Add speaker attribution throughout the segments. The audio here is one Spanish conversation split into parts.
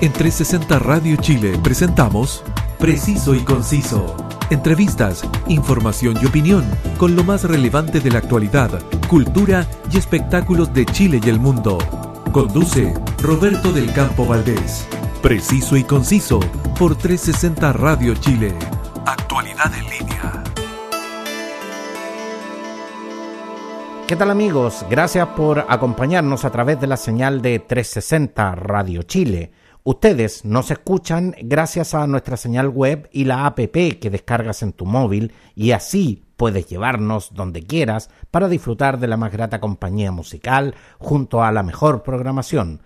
Speaker 1: En 360 Radio Chile presentamos Preciso y Conciso. Entrevistas, información y opinión con lo más relevante de la actualidad, cultura y espectáculos de Chile y el mundo. Conduce Roberto del Campo Valdés. Preciso y Conciso por 360 Radio Chile. Actualidad en línea.
Speaker 2: ¿Qué tal amigos? Gracias por acompañarnos a través de la señal de 360 Radio Chile. Ustedes nos escuchan gracias a nuestra señal web y la app que descargas en tu móvil y así puedes llevarnos donde quieras para disfrutar de la más grata compañía musical junto a la mejor programación.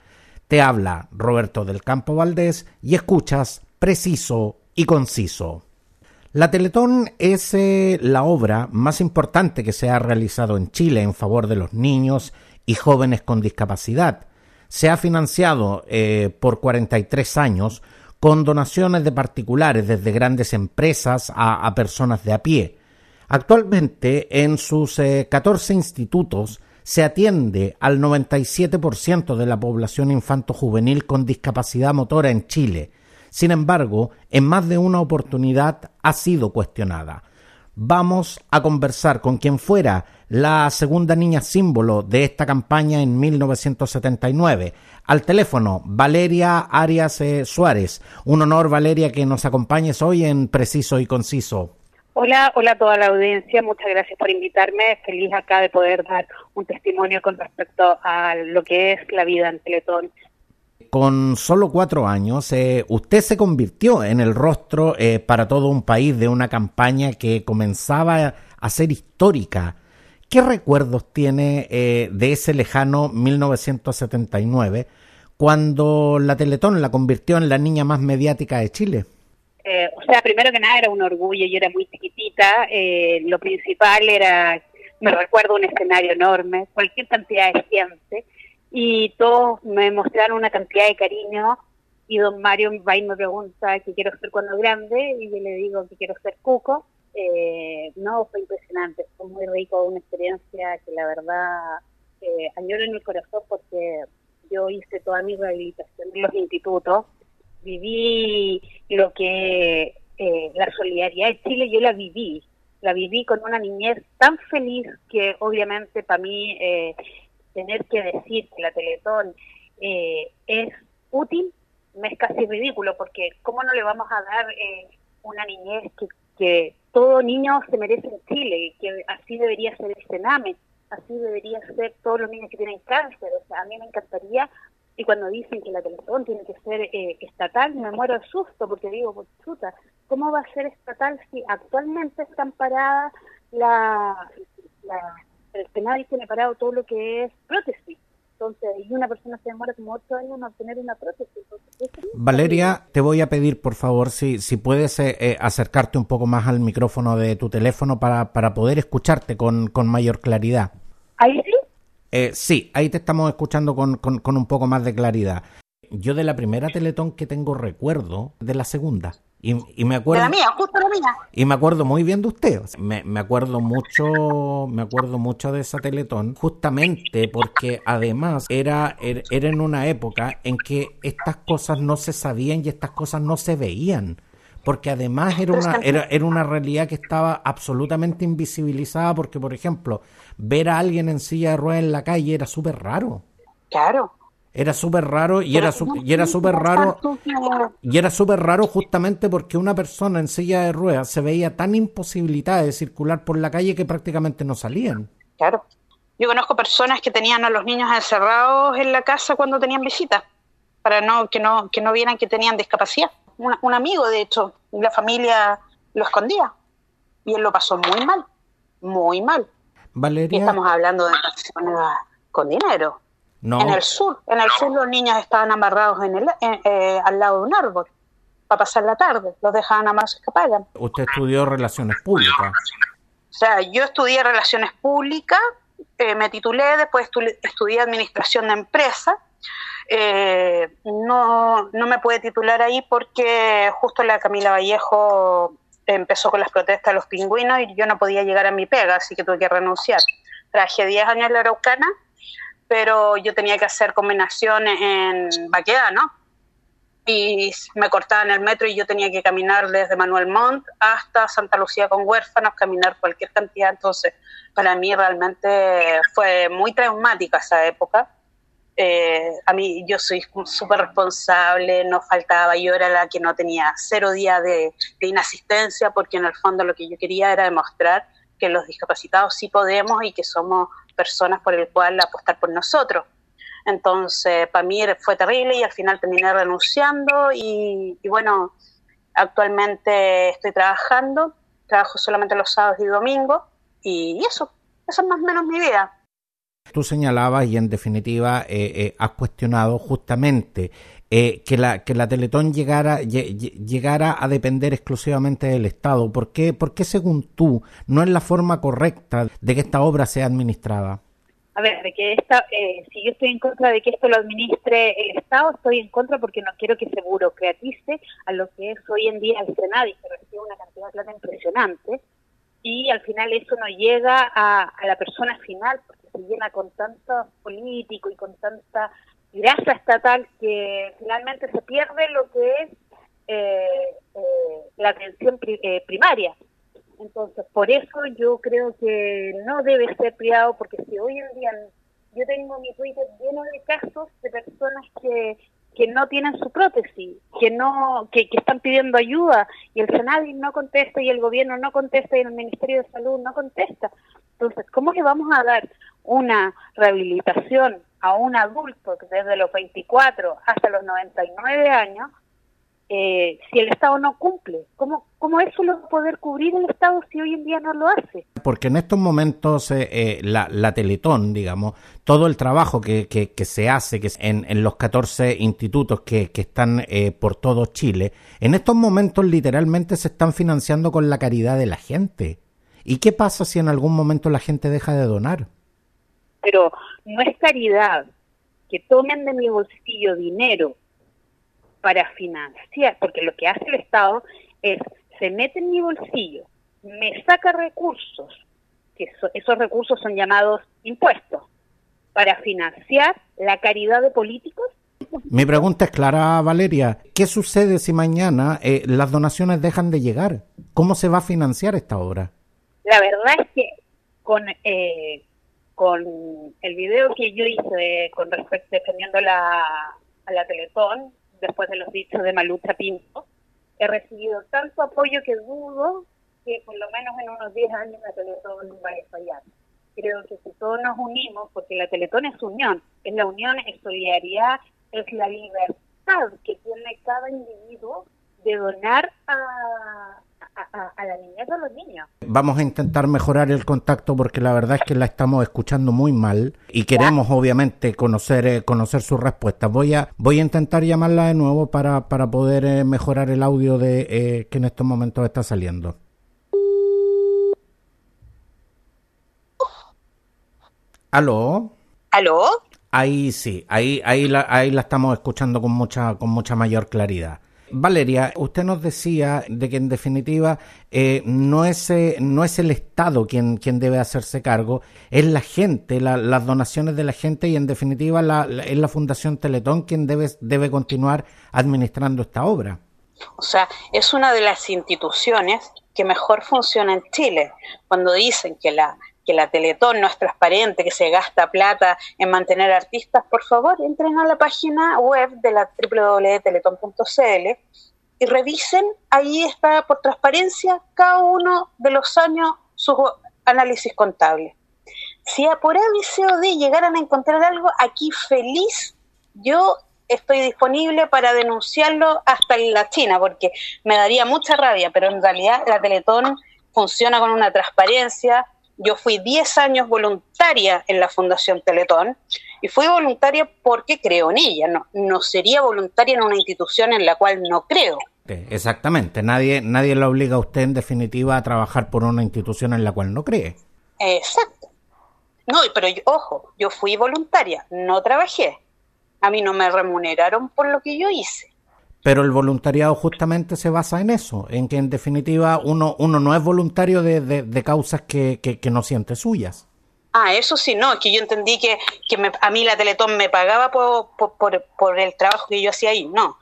Speaker 2: Te habla Roberto del Campo Valdés y escuchas preciso y conciso. La Teletón es eh, la obra más importante que se ha realizado en Chile en favor de los niños y jóvenes con discapacidad se ha financiado eh, por 43 años con donaciones de particulares, desde grandes empresas a, personas de a pie. Actualmente, en sus 14 eh, institutos, se atiende al 97% de la población infanto-juvenil con discapacidad motora en Chile. Sin embargo, en más de una oportunidad ha sido cuestionada. Vamos a conversar con quien fuera la segunda niña símbolo de esta campaña en 1979. Al teléfono, Valeria Arias eh, Suárez. Un honor, Valeria, que nos acompañes hoy en Preciso y Conciso.
Speaker 3: Hola, hola a toda la audiencia, muchas gracias por invitarme. Feliz acá de poder dar un testimonio con respecto a lo que es la vida en Teletón.
Speaker 2: Con solo cuatro años, eh, usted se convirtió en el rostro eh, para todo un país de una campaña que comenzaba a ser histórica ¿Qué recuerdos tiene eh, de ese lejano 1979 cuando la Teletón la convirtió en la niña más mediática de Chile?
Speaker 3: Eh, o sea, primero que nada era un orgullo, yo era muy chiquitita, eh, lo principal era, me recuerdo un escenario enorme, cualquier cantidad de gente, y todos me mostraron una cantidad de cariño, y don Mario va y me pregunta qué quiero ser cuando grande, y yo le digo que quiero ser cuco, eh, no, fue impresionante, fue muy rico, una experiencia que la verdad eh, añoro en el corazón porque yo hice toda mi rehabilitación en los institutos, viví lo que eh, la solidaridad de Chile, yo la viví, la viví con una niñez tan feliz que obviamente para mí eh, tener que decir que la Teletón eh, es útil me es casi ridículo porque cómo no le vamos a dar una niñez que, que todo niño se merece en Chile, que así debería ser el Sename, así debería ser todos los niños que tienen cáncer. O sea, a mí me encantaría, y cuando dicen que la televisión tiene que ser eh, estatal, me muero de susto, porque digo, pues chuta, ¿cómo va a ser estatal si actualmente están paradas la, la el Sename tiene parado todo lo que es prótesis? Entonces, y una persona se demora como ocho años en obtener una prótesis.
Speaker 2: Valeria, te voy a pedir, por favor, si, si puedes eh, eh, acercarte un poco más al micrófono de tu teléfono para, para poder escucharte con, con mayor claridad.
Speaker 3: ¿Ahí sí?
Speaker 2: Eh, sí, ahí te estamos escuchando con, con, con un poco más de claridad. Yo de la primera Teletón que tengo recuerdo, de la segunda. Y, me acuerdo,
Speaker 3: de la mía, justo la mía.
Speaker 2: Y me acuerdo muy bien de usted. Me, me, acuerdo mucho, me acuerdo mucho de esa Teletón, justamente porque además era, er, era en una época en que estas cosas no se sabían y estas cosas no se veían. Porque además era una, era, era una realidad que estaba absolutamente invisibilizada, porque por ejemplo, ver a alguien en silla de ruedas en la calle era súper raro.
Speaker 3: Claro.
Speaker 2: Era súper raro y era, y era súper raro y era súper raro justamente porque una persona en silla de ruedas se veía tan imposibilitada de circular por la calle que prácticamente no salían.
Speaker 3: Claro. Yo conozco personas que tenían a los niños encerrados en la casa cuando tenían visitas para no que no que no vieran que tenían discapacidad. un amigo, de hecho, la familia lo escondía y él lo pasó muy mal, muy mal.
Speaker 2: Valeria.
Speaker 3: estamos hablando de personas con dinero. En el sur, en el sur los niños estaban amarrados en el, eh, al lado de un árbol para pasar la tarde, los dejaban amarrados y escapaban.
Speaker 2: Usted estudió relaciones públicas.
Speaker 3: O sea, yo estudié relaciones públicas, eh, me titulé, después estudié administración de empresas. Eh, no, no me pude titular ahí porque justo la Camila Vallejo empezó con las protestas de los pingüinos y yo no podía llegar a mi pega, así que tuve que renunciar. Traje 10 años en la Araucana pero yo tenía que hacer combinación en Baquedano, y me cortaban el metro y yo tenía que caminar desde Manuel Montt hasta Santa Lucía con huérfanos, caminar cualquier cantidad. Entonces, para mí realmente fue muy traumática esa época. Eh, a mí yo soy súper responsable, no faltaba, yo era la que no tenía cero días de inasistencia porque en el fondo lo que yo quería era demostrar que los discapacitados sí podemos y que somos personas por el cual apostar por nosotros. Entonces, para mí fue terrible y al final terminé renunciando y, bueno, actualmente estoy trabajando, trabajo solamente los sábados y domingos y eso, eso es más o menos mi vida.
Speaker 2: Tú señalabas y en definitiva eh, eh, has cuestionado justamente eh, que, la, que la Teletón llegara, llegara a depender exclusivamente del Estado. ¿Por qué, ¿Por qué, según tú, no es la forma correcta de que esta obra sea administrada?
Speaker 3: a ver, de que esta, eh, si yo estoy en contra de que esto lo administre el Estado, estoy en contra porque no quiero que se burocratice a lo que es hoy en día el Senado y se recibe una cantidad de plata impresionante y al final eso no llega a, la persona final se llena con tanto político y con tanta grasa estatal que finalmente se pierde lo que es eh, eh, la atención primaria. Entonces, por eso yo creo que no debe ser privado, porque si hoy en día yo tengo mi Twitter lleno de casos de personas que, que no tienen su prótesis, que no que, que están pidiendo ayuda y el Senadi no contesta y el gobierno no contesta y el Ministerio de Salud no contesta. Entonces, ¿cómo le vamos a dar una rehabilitación a un adulto desde los 24 hasta los 99 años eh, si el Estado no cumple? ¿Cómo, ¿Cómo eso lo va a poder cubrir el Estado si hoy en día no lo hace?
Speaker 2: Porque en estos momentos eh, eh, la, la, Teletón, digamos, todo el trabajo que, que, se hace que en, en, los 14 institutos que, que están por todo Chile, en estos momentos literalmente se están financiando con la caridad de la gente. ¿Y qué pasa si en algún momento la gente deja de donar?
Speaker 3: Pero no es caridad que tomen de mi bolsillo dinero para financiar, porque lo que hace el Estado es, se mete en mi bolsillo, me saca recursos, que esos recursos son llamados impuestos, para financiar la caridad de políticos.
Speaker 2: Mi pregunta es clara, Valeria. ¿Qué sucede si mañana eh, las donaciones dejan de llegar? ¿Cómo se va a financiar esta obra?
Speaker 3: La verdad es que con, eh, con el video que yo hice con respecto defendiendo la, a la Teletón, después de los dichos de Malucha Pinto, he recibido tanto apoyo que dudo que por lo menos en unos 10 años la Teletón vaya a fallar. Creo que si todos nos unimos, porque la Teletón es unión, es la unión, es solidaridad, es la libertad que tiene cada individuo de donar a, a, la niñez a los niños.
Speaker 2: Vamos a intentar mejorar el contacto porque la verdad es que la estamos escuchando muy mal y queremos obviamente conocer eh, conocer sus respuestas. Voy a voy a intentar llamarla de nuevo para, para poder eh, mejorar el audio de eh, que en estos momentos está saliendo. ¿Aló?
Speaker 3: ¿Aló?
Speaker 2: Ahí sí, ahí, ahí, la, ahí la estamos escuchando con mucha, con mucha mayor claridad. Valeria, usted nos decía de que en definitiva eh, no, es, eh, no es el Estado quien, quien debe hacerse cargo, es la gente, las donaciones de la gente y en definitiva es la Fundación Teletón quien debe, debe continuar administrando esta obra.
Speaker 3: O sea, es una de las instituciones que mejor funciona en Chile. Cuando dicen que la, que la Teletón no es transparente, que se gasta plata en mantener artistas, por favor, entren a la página web de la www.teletón.cl y revisen, ahí está por transparencia cada uno de los años sus análisis contables. Si a por A, B, llegaran a encontrar algo, aquí feliz, yo estoy disponible para denunciarlo hasta en la China, porque me daría mucha rabia, pero en realidad la Teletón funciona con una transparencia, yo fui 10 años voluntaria en la Fundación Teletón y fui voluntaria porque creo en ella, no, no sería voluntaria en una institución en la cual no creo.
Speaker 2: Exactamente, nadie, nadie la obliga a usted en definitiva a trabajar por una institución en la cual no cree.
Speaker 3: Exacto. No, pero ojo, yo fui voluntaria, no trabajé. A mí no me remuneraron por lo que yo hice.
Speaker 2: Pero el voluntariado justamente se basa en eso, en que en definitiva uno, uno no es voluntario de, de, causas que, que, no siente suyas.
Speaker 3: Ah, eso sí, no, es que yo entendí que, que a mí la Teletón me pagaba por, por, por, el trabajo que yo hacía ahí, no.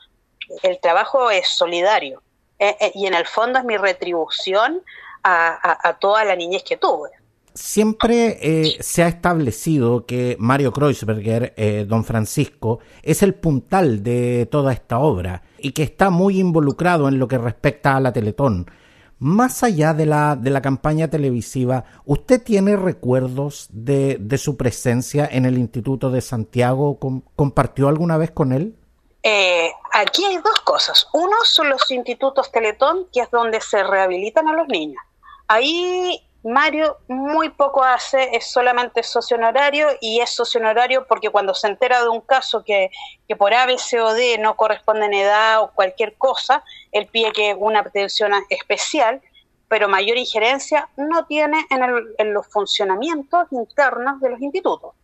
Speaker 3: el trabajo es solidario eh, eh, y en el fondo es mi retribución a, toda la niñez que tuve.
Speaker 2: Siempre eh, se ha establecido que Mario Kreuzberger, don Francisco, es el puntal de toda esta obra y que está muy involucrado en lo que respecta a la Teletón. Más allá de la, de la campaña televisiva, ¿usted tiene recuerdos de, de su presencia en el Instituto de Santiago? ¿Compartió alguna vez con él?
Speaker 3: Eh, aquí hay dos cosas. Uno son los institutos Teletón, que es donde se rehabilitan a los niños. Ahí Mario muy poco hace, es solamente socio honorario y es socio honorario porque cuando se entera de un caso que, que por ABCOD no corresponde en edad o cualquier cosa, él pide que una atención especial, pero mayor injerencia no tiene en, en los funcionamientos internos de los institutos.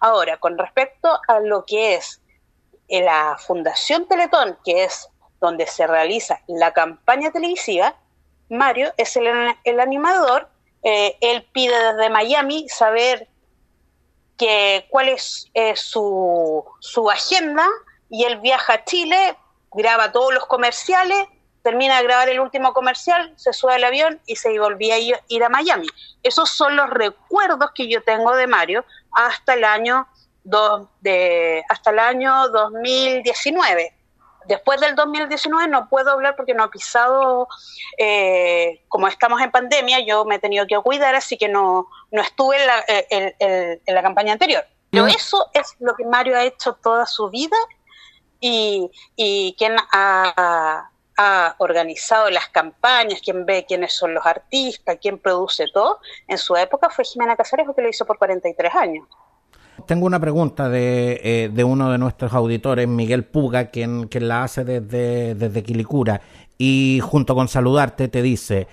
Speaker 3: Ahora, con respecto a lo que es en la Fundación Teletón, que es donde se realiza la campaña televisiva, Mario es el, animador. Eh, él pide desde Miami saber que, cuál es eh, su, su agenda y él viaja a Chile, graba todos los comerciales, termina de grabar el último comercial, se sube al avión y se volvía a ir a Miami. Esos son los recuerdos que yo tengo de Mario hasta el año de, hasta el año 2019. Después del 2019 no puedo hablar porque no he pisado, eh, como estamos en pandemia, yo me he tenido que cuidar, así que no, no estuve en la, en, la campaña anterior. Pero eso es lo que Mario ha hecho toda su vida y, y quien ha, ha organizado las campañas, quien ve quiénes son los artistas, quién produce todo, en su época fue Jimena Casares, que lo hizo por 43 años.
Speaker 2: Tengo una pregunta de, eh, de, uno de nuestros auditores, Miguel Puga, quien, quien la hace desde, desde Quilicura, y junto con saludarte te dice,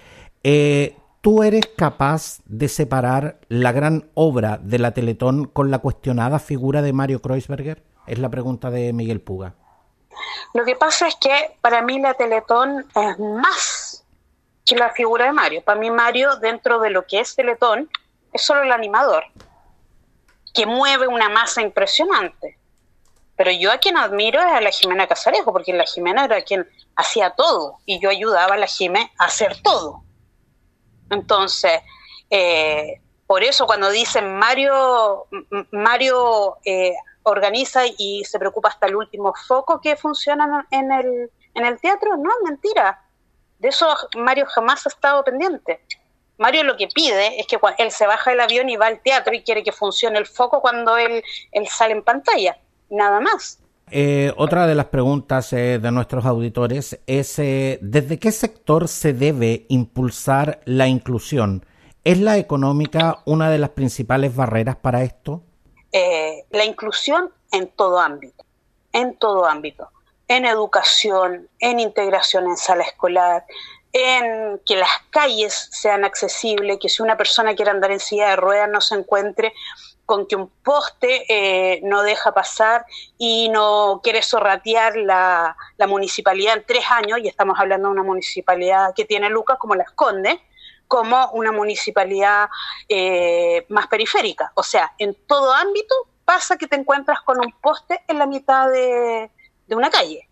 Speaker 2: eh, ¿tú eres capaz de separar la gran obra de la Teletón con la cuestionada figura de Mario Kreuzberger? Es la pregunta de Miguel Puga.
Speaker 3: Lo que pasa es que para mí la Teletón es más que la figura de Mario. Para mí Mario, dentro de lo que es Teletón, es solo el animador que mueve una masa impresionante. Pero yo a quien admiro es a la Jimena Casarejo, porque la Jimena era quien hacía todo y yo ayudaba a la Jimena a hacer todo. Entonces, eh, por eso cuando dicen Mario, Mario eh, organiza y se preocupa hasta el último foco que funciona en el, en el teatro, no es mentira. De eso Mario jamás ha estado pendiente. Mario lo que pide es que él se baja del avión y va al teatro y quiere que funcione el foco cuando él, él sale en pantalla, nada más.
Speaker 2: Eh, otra de las preguntas eh, de nuestros auditores es eh, ¿desde qué sector se debe impulsar la inclusión? ¿Es la económica una de las principales barreras para esto?
Speaker 3: la inclusión en todo ámbito, en todo ámbito, en educación, en integración en sala escolar, en que las calles sean accesibles, que si una persona quiere andar en silla de ruedas no se encuentre con que un poste eh, no deja pasar y no quiere sorratear la, municipalidad en tres años, y estamos hablando de una municipalidad que tiene lucas como la esconde, como una municipalidad eh, más periférica. O sea, en todo ámbito pasa que te encuentras con un poste en la mitad de una calle.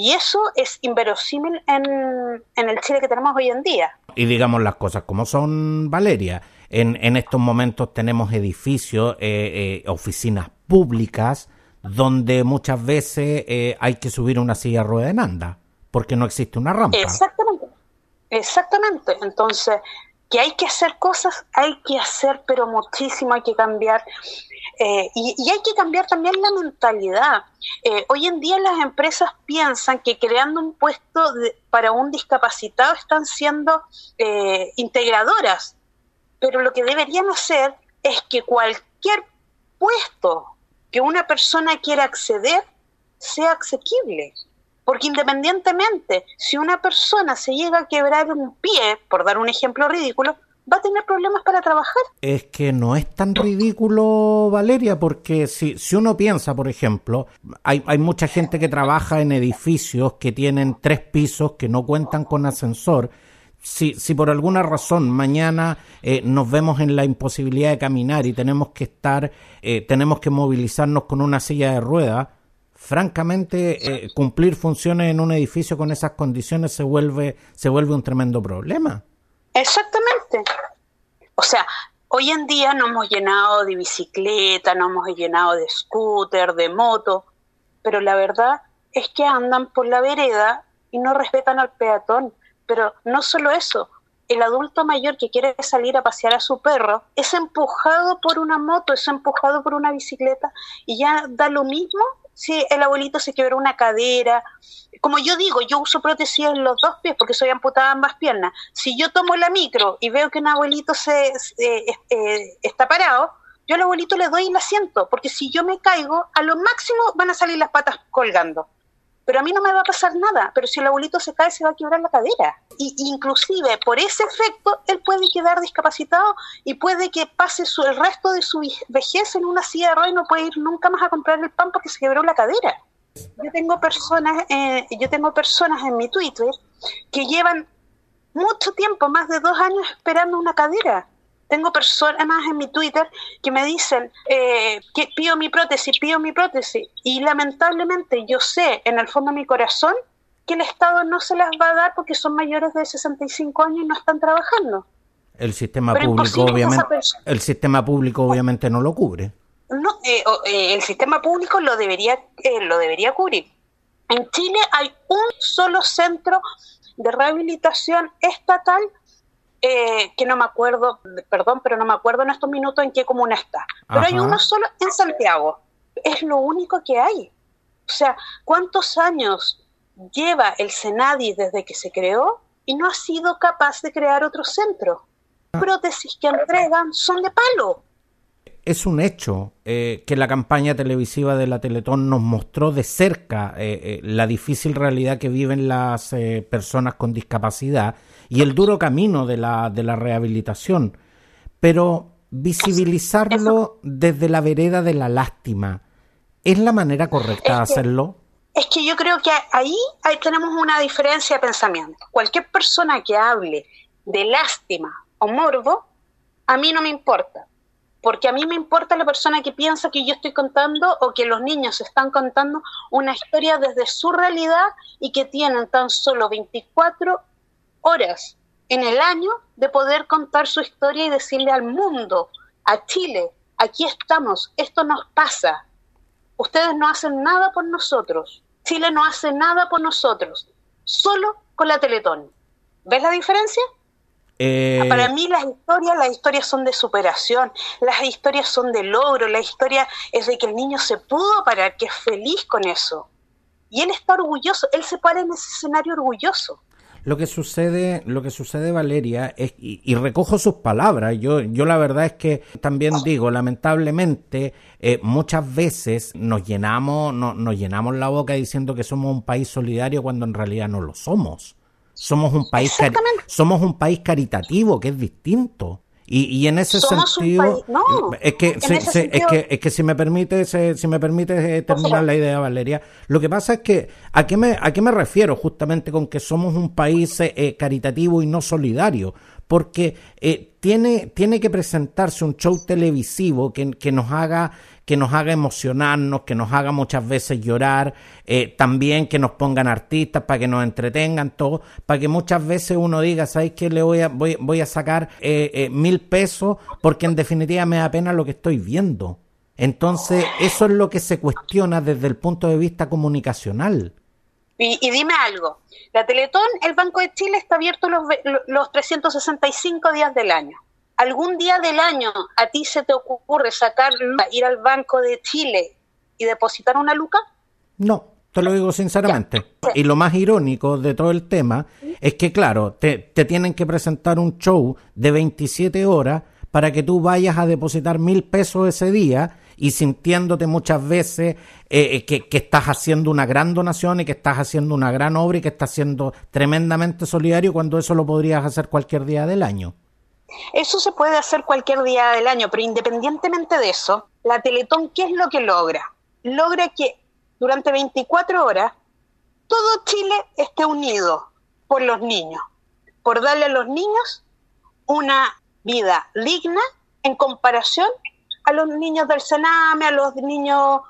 Speaker 3: Y eso es inverosímil en, el Chile que tenemos hoy en día.
Speaker 2: Y digamos las cosas como son, Valeria. En, en estos momentos tenemos edificios, eh, eh, oficinas públicas, donde muchas veces eh, hay que subir una silla rueda de nanda, porque no existe una rampa.
Speaker 3: Exactamente. Exactamente. Entonces, que hay que hacer cosas, hay que hacer, pero muchísimo hay que cambiar. Eh, y, hay que cambiar también la mentalidad. Eh, hoy en día las empresas piensan que creando un puesto para un discapacitado están siendo eh, integradoras, pero lo que deberían hacer es que cualquier puesto que una persona quiera acceder sea asequible. Porque independientemente, si una persona se llega a quebrar un pie, por dar un ejemplo ridículo, va a tener problemas para trabajar.
Speaker 2: Es que no es tan ridículo, Valeria, porque si, si uno piensa, por ejemplo, hay, hay mucha gente que trabaja en edificios que tienen tres pisos que no cuentan con ascensor. Si, si por alguna razón mañana eh, nos vemos en la imposibilidad de caminar y tenemos que estar, eh, tenemos que movilizarnos con una silla de ruedas, francamente, eh, cumplir funciones en un edificio con esas condiciones se vuelve, se vuelve un tremendo problema.
Speaker 3: Exactamente. O sea, hoy en día nos hemos llenado de bicicleta, nos hemos llenado de scooter, de moto, pero la verdad es que andan por la vereda y no respetan al peatón. Pero no solo eso, el adulto mayor que quiere salir a pasear a su perro es empujado por una moto, es empujado por una bicicleta y ya da lo mismo si el abuelito se quebró una cadera. Como yo digo, yo uso prótesis en los dos pies porque soy amputada ambas piernas. Si yo tomo la micro y veo que un abuelito se, eh, está parado, yo al abuelito le doy el asiento, porque si yo me caigo, a lo máximo van a salir las patas colgando pero a mí no me va a pasar nada, pero si el abuelito se cae se va a quebrar la cadera. Y inclusive por ese efecto él puede quedar discapacitado y puede que pase su, el resto de su vejez en una silla de ruedas y no puede ir nunca más a comprar el pan porque se quebró la cadera. Yo tengo personas, eh, yo tengo personas en mi Twitter que llevan mucho tiempo, más de dos años esperando una cadera tengo personas en mi Twitter que me dicen eh, que pido mi prótesis, pido mi prótesis. Y lamentablemente yo sé en el fondo de mi corazón que el Estado no se las va a dar porque son mayores de 65 años y no están trabajando.
Speaker 2: El sistema público obviamente el sistema público obviamente no lo cubre.
Speaker 3: No, eh, eh, el sistema público lo debería lo debería cubrir. En Chile hay un solo centro de rehabilitación estatal eh, que no me acuerdo, perdón, pero no me acuerdo en estos minutos en qué comuna está. Pero hay uno solo en Santiago. Es lo único que hay. O sea, ¿cuántos años lleva el Senadi desde que se creó y no ha sido capaz de crear otro centro? Prótesis que entregan son de palo.
Speaker 2: Es un hecho eh, que la campaña televisiva de la Teletón nos mostró de cerca eh, la difícil realidad que viven las personas con discapacidad y el duro camino de la, de la rehabilitación, pero visibilizarlo desde la vereda de la lástima, ¿es la manera correcta de hacerlo?
Speaker 3: Es que yo creo que ahí, ahí tenemos una diferencia de pensamiento. Cualquier persona que hable de lástima o morbo, a mí no me importa. Porque a mí me importa la persona que piensa que yo estoy contando o que los niños están contando una historia desde su realidad y que tienen tan solo 24 horas en el año de poder contar su historia y decirle al mundo, a Chile, aquí estamos, esto nos pasa. Ustedes no hacen nada por nosotros. Chile no hace nada por nosotros. Solo con la Teletón. ¿Ves la diferencia? Eh, Para mí las historias, las historias son de superación, las historias son de logro, la historia es de que el niño se pudo parar, que es feliz con eso. Y él está orgulloso, él se para en ese escenario orgulloso.
Speaker 2: Lo que sucede, lo que sucede, Valeria, es, y, recojo sus palabras, yo, yo la verdad es que también digo, lamentablemente, eh, muchas veces nos llenamos, no, nos llenamos la boca diciendo que somos un país solidario cuando en realidad no lo somos. Somos un país, somos un país caritativo, que es distinto. Y, en ese sentido, es, que, es, que, es que si me permite, si me permite eh, terminar la idea, Valeria, lo que pasa es que, ¿a qué me, a qué me refiero justamente con que somos un país eh, eh, caritativo y no solidario? Porque tiene, tiene que presentarse un show televisivo que, que nos haga que nos haga emocionarnos, que nos haga muchas veces llorar, eh, también que nos pongan artistas para que nos entretengan, todo, para que muchas veces uno diga, ¿sabes qué? Le voy a, voy, a sacar eh, eh, mil pesos porque en definitiva me da pena lo que estoy viendo. Entonces, eso es lo que se cuestiona desde el punto de vista comunicacional.
Speaker 3: Y, dime algo, la Teletón, el Banco de Chile está abierto los, los 365 días del año algún día del año a ti se te ocurre sacar, ir al Banco de Chile y depositar una luca?
Speaker 2: No, te lo digo sinceramente. Y lo más irónico de todo el tema es que, claro, te, tienen que presentar un show de 27 horas para que tú vayas a depositar mil pesos ese día y sintiéndote muchas veces eh, eh, que, que, estás haciendo una gran donación y que estás haciendo una gran obra y que estás siendo tremendamente solidario cuando eso lo podrías hacer cualquier día del año.
Speaker 3: Eso se puede hacer cualquier día del año, pero independientemente de eso, la Teletón, ¿qué es lo que logra? Logra que durante 24 horas todo Chile esté unido por los niños, por darle a los niños una vida digna en comparación a los niños del Sename, a los niños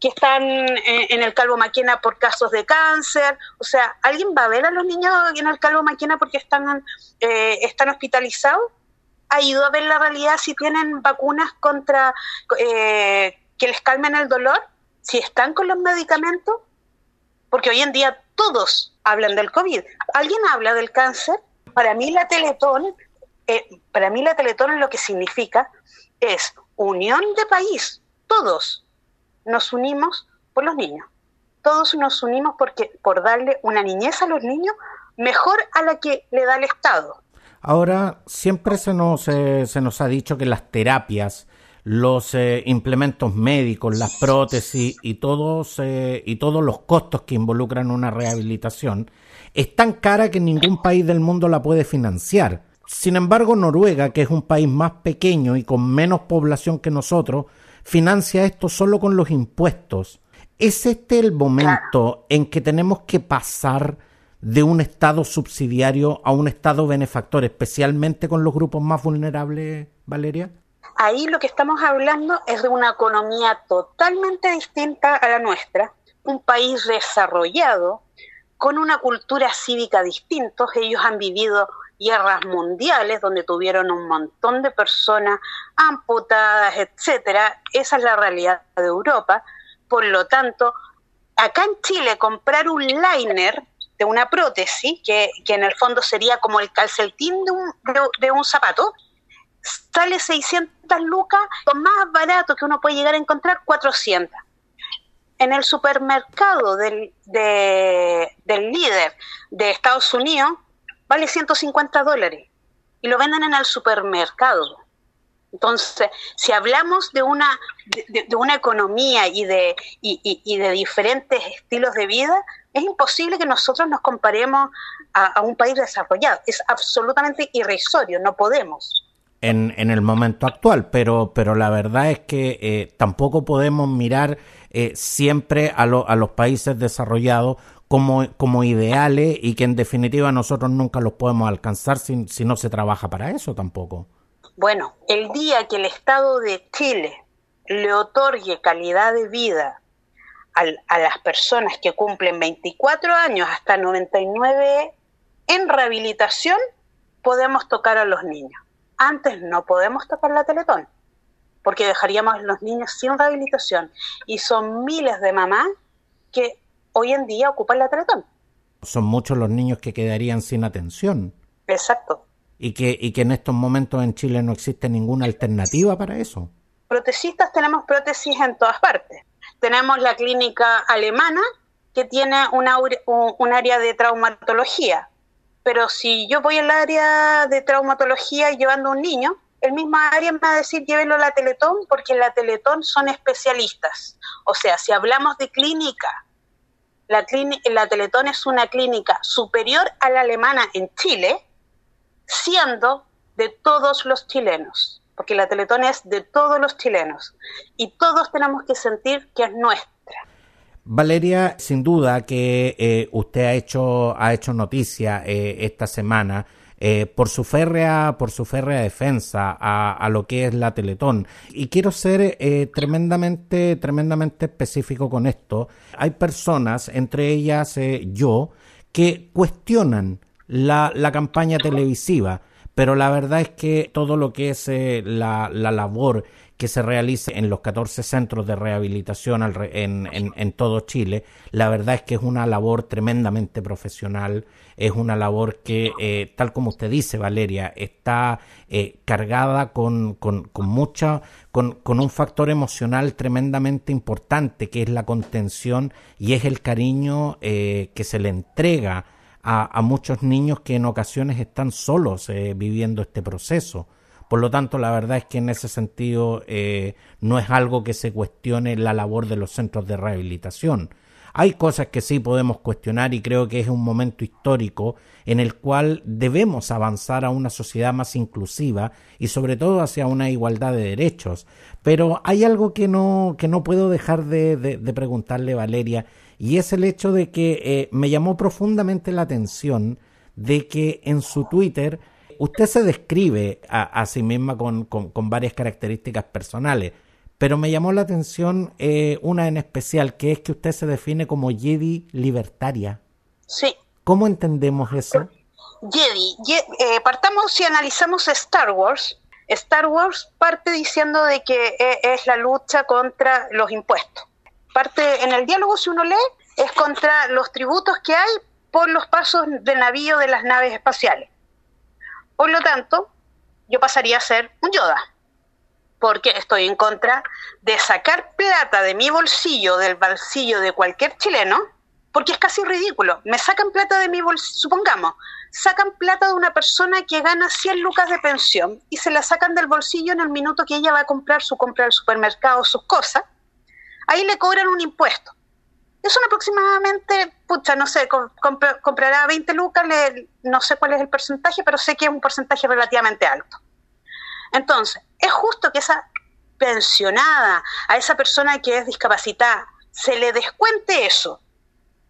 Speaker 3: que están en, el Calvo Maquena por casos de cáncer. O sea, ¿alguien va a ver a los niños en el Calvo Maquena porque están, eh, están hospitalizados? ¿Ha ido a ver la realidad si tienen vacunas contra eh, que les calmen el dolor? ¿Si están con los medicamentos? Porque hoy en día todos hablan del COVID. ¿Alguien habla del cáncer? Para mí la Teletón, eh, para mí la Teletón lo que significa es unión de país. Todos nos unimos por los niños. Todos nos unimos porque por darle una niñez a los niños mejor a la que le da el Estado.
Speaker 2: Ahora, siempre se nos, eh, se nos ha dicho que las terapias, los eh, implementos médicos, las prótesis y todos, eh, y todos los costos que involucran una rehabilitación es tan cara que ningún país del mundo la puede financiar. Sin embargo, Noruega, que es un país más pequeño y con menos población que nosotros, financia esto solo con los impuestos. ¿Es este el momento en que tenemos que pasar de un Estado subsidiario a un Estado benefactor, especialmente con los grupos más vulnerables, Valeria?
Speaker 3: Ahí lo que estamos hablando es de una economía totalmente distinta a la nuestra, un país desarrollado, con una cultura cívica distinta. Ellos han vivido guerras mundiales donde tuvieron un montón de personas amputadas, etcétera. Esa es la realidad de Europa. Por lo tanto, acá en Chile comprar un liner de una prótesis, que, en el fondo sería como el calcetín de un, de, un zapato, sale 600 lucas, lo más barato que uno puede llegar a encontrar, 400 en el supermercado del, del líder de Estados Unidos vale 150 dólares y lo venden en el supermercado. Entonces, si hablamos de una, de, una economía y de, y, de diferentes estilos de vida, es imposible que nosotros nos comparemos a, un país desarrollado. Es absolutamente irrisorio, no podemos.
Speaker 2: En, en el momento actual, pero, pero la verdad es que eh, tampoco podemos mirar eh, siempre a, a los países desarrollados como, como ideales y que en definitiva nosotros nunca los podemos alcanzar si, si no se trabaja para eso tampoco.
Speaker 3: Bueno, el día que el Estado de Chile le otorgue calidad de vida a las personas que cumplen 24 años hasta 99 en rehabilitación, podemos tocar a los niños. Antes no podemos tocar la Teletón, porque dejaríamos a los niños sin rehabilitación. Y son miles de mamás que hoy en día ocupan la Teletón.
Speaker 2: Son muchos los niños que quedarían sin atención.
Speaker 3: Exacto.
Speaker 2: Y que, y que en estos momentos en Chile no existe ninguna alternativa para eso.
Speaker 3: Protecistas tenemos prótesis en todas partes. Tenemos la clínica alemana que tiene una, un área de traumatología. Pero si yo voy al área de traumatología llevando a un niño, el mismo área me va a decir llévelo a la Teletón porque en la Teletón son especialistas. O sea, si hablamos de clínica la, la Teletón es una clínica superior a la alemana en Chile, siendo de todos los chilenos, porque la Teletón es de todos los chilenos y todos tenemos que sentir que es nuestra.
Speaker 2: Valeria, sin duda que eh, usted ha hecho, ha hecho noticia eh, esta semana eh, por su férrea, por su férrea defensa a, lo que es la Teletón. Y quiero ser eh, tremendamente, tremendamente específico con esto. Hay personas, entre ellas eh, yo, que cuestionan la, la campaña televisiva pero la verdad es que todo lo que es la, la, labor que se realice en los 14 centros de rehabilitación en, en, todo Chile, la verdad es que es una labor tremendamente profesional, es una labor que, eh, tal como usted dice, Valeria, está eh, cargada con, con, mucha, con, con, un factor emocional tremendamente importante, que es la contención y es el cariño eh, que se le entrega a, a, muchos niños que en ocasiones están solos viviendo este proceso. Por lo tanto, la verdad es que en ese sentido eh, no es algo que se cuestione la labor de los centros de rehabilitación. Hay cosas que sí podemos cuestionar y creo que es un momento histórico en el cual debemos avanzar a una sociedad más inclusiva y sobre todo hacia una igualdad de derechos. Pero hay algo que no, que no puedo dejar de, preguntarle, Valeria, y es el hecho de que eh, me llamó profundamente la atención de que en su Twitter usted se describe a, sí misma con, varias características personales, pero me llamó la atención eh, una en especial, que es que usted se define como Jedi libertaria.
Speaker 3: Sí.
Speaker 2: ¿Cómo entendemos eso?
Speaker 3: Jedi, eh, partamos si analizamos Star Wars. Star Wars parte diciendo de que eh, es la lucha contra los impuestos. Parte en el diálogo, si uno lee, es contra los tributos que hay por los pasos de navío de las naves espaciales. Por lo tanto, yo pasaría a ser un Yoda, porque estoy en contra de sacar plata de mi bolsillo, del bolsillo de cualquier chileno, porque es casi ridículo. Me sacan plata de mi bolsillo, supongamos, sacan plata de una persona que gana 100 lucas de pensión y se la sacan del bolsillo en el minuto que ella va a comprar su compra del supermercado, sus cosas, ahí le cobran un impuesto. Eso aproximadamente, pucha, no sé, comprará 20 lucas, no sé cuál es el porcentaje, pero sé que es un porcentaje relativamente alto. Entonces, es justo que esa pensionada, a esa persona que es discapacitada, se le descuente eso,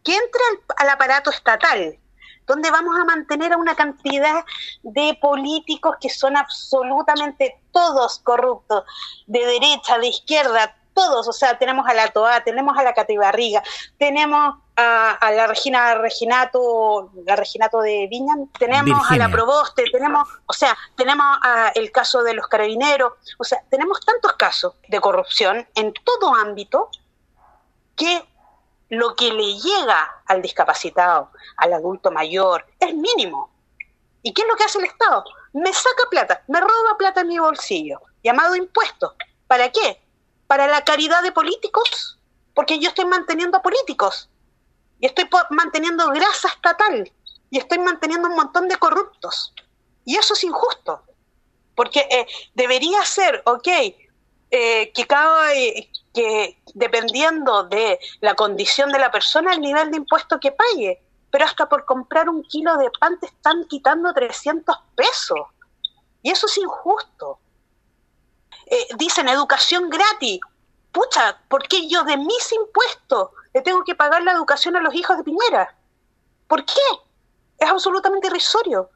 Speaker 3: que entre al, aparato estatal, donde vamos a mantener a una cantidad de políticos que son absolutamente todos corruptos, de derecha, de izquierda, todos, o sea, tenemos a la Toa, tenemos a la Catibarriga, tenemos a, la Regina Reginato, la Reginato de Viña, tenemos a la Proboste, tenemos, o sea, tenemos a el caso de los carabineros, o sea, tenemos tantos casos de corrupción en todo ámbito que lo que le llega al discapacitado, al adulto mayor, es mínimo. ¿Y qué es lo que hace el Estado? Me saca plata, me roba plata en mi bolsillo, llamado impuesto. ¿Para qué? Para la caridad de políticos, porque yo estoy manteniendo a políticos y estoy manteniendo grasa estatal y estoy manteniendo un montón de corruptos. Y eso es injusto, porque eh, debería ser, ok, eh, que cada, que dependiendo de la condición de la persona, el nivel de impuesto que pague, pero hasta por comprar un kilo de pan te están quitando 300 pesos. Y eso es injusto. Eh, dicen educación gratis. Pucha, ¿por qué yo de mis impuestos le tengo que pagar la educación a los hijos de Piñera? ¿Por qué? Es absolutamente irrisorio.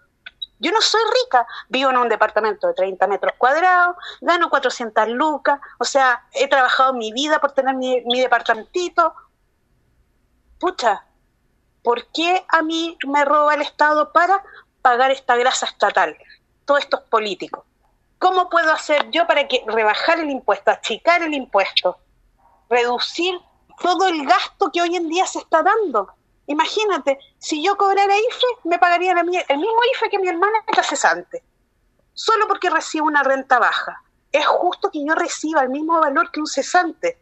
Speaker 3: Yo no soy rica, vivo en un departamento de 30 metros cuadrados, gano 400 lucas, o sea, he trabajado mi vida por tener mi, mi departamentito. Pucha, ¿por qué a mí me roba el Estado para pagar esta grasa estatal? Todos estos políticos. ¿Cómo puedo hacer yo para que rebajar el impuesto, achicar el impuesto, reducir todo el gasto que hoy en día se está dando? Imagínate, si yo cobrara IFE, me pagarían el mismo IFE que mi hermana está cesante, solo porque recibo una renta baja. Es justo que yo reciba el mismo valor que un cesante.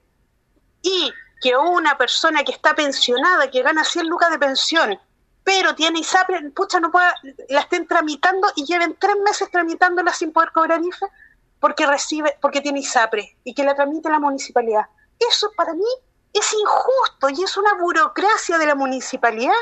Speaker 3: Y que una persona que está pensionada, que gana 100 lucas de pensión, pero tiene ISAPRE, pucha, no pueda, la estén tramitando y lleven tres meses tramitándola sin poder cobrar IFE porque recibe, porque tiene ISAPRE y que la tramite la municipalidad. Eso para mí es injusto y es una burocracia de la municipalidad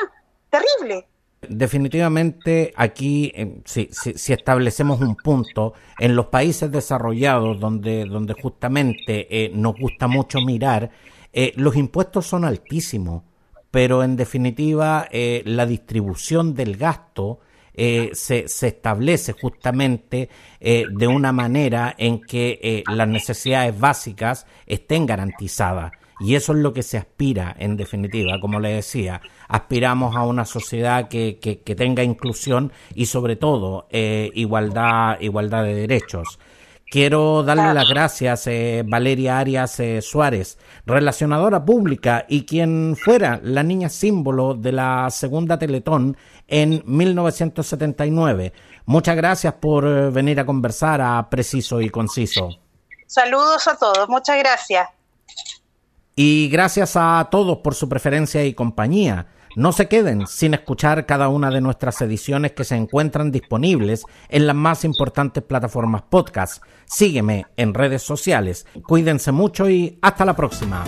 Speaker 3: terrible.
Speaker 2: Definitivamente aquí, eh, si, si, establecemos un punto, en los países desarrollados donde, donde justamente eh, nos gusta mucho mirar, eh, los impuestos son altísimos pero en definitiva eh, la distribución del gasto eh, se, se, establece justamente eh, de una manera en que las necesidades básicas estén garantizadas. Y eso es lo que se aspira, en definitiva, como le decía, aspiramos a una sociedad que, que, que tenga inclusión y sobre todo igualdad, igualdad de derechos. Quiero darle las gracias, eh, Valeria Arias eh, Suárez, relacionadora pública y quien fuera la niña símbolo de la segunda Teletón en 1979. Muchas gracias por eh, venir a conversar a Preciso y Conciso.
Speaker 3: Saludos a todos, muchas gracias.
Speaker 2: Y gracias a todos por su preferencia y compañía. No se queden sin escuchar cada una de nuestras ediciones que se encuentran disponibles en las más importantes plataformas podcast. Sígueme en redes sociales. Cuídense mucho y hasta la próxima.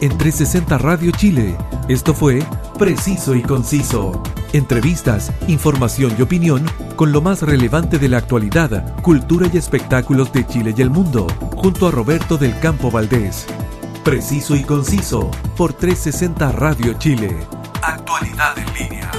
Speaker 1: En 360 Radio Chile, esto fue Preciso y Conciso. Entrevistas, información y opinión con lo más relevante de la actualidad, cultura y espectáculos de Chile y el mundo, junto a Roberto del Campo Valdés. Preciso y conciso por 360 Radio Chile. Actualidad en línea.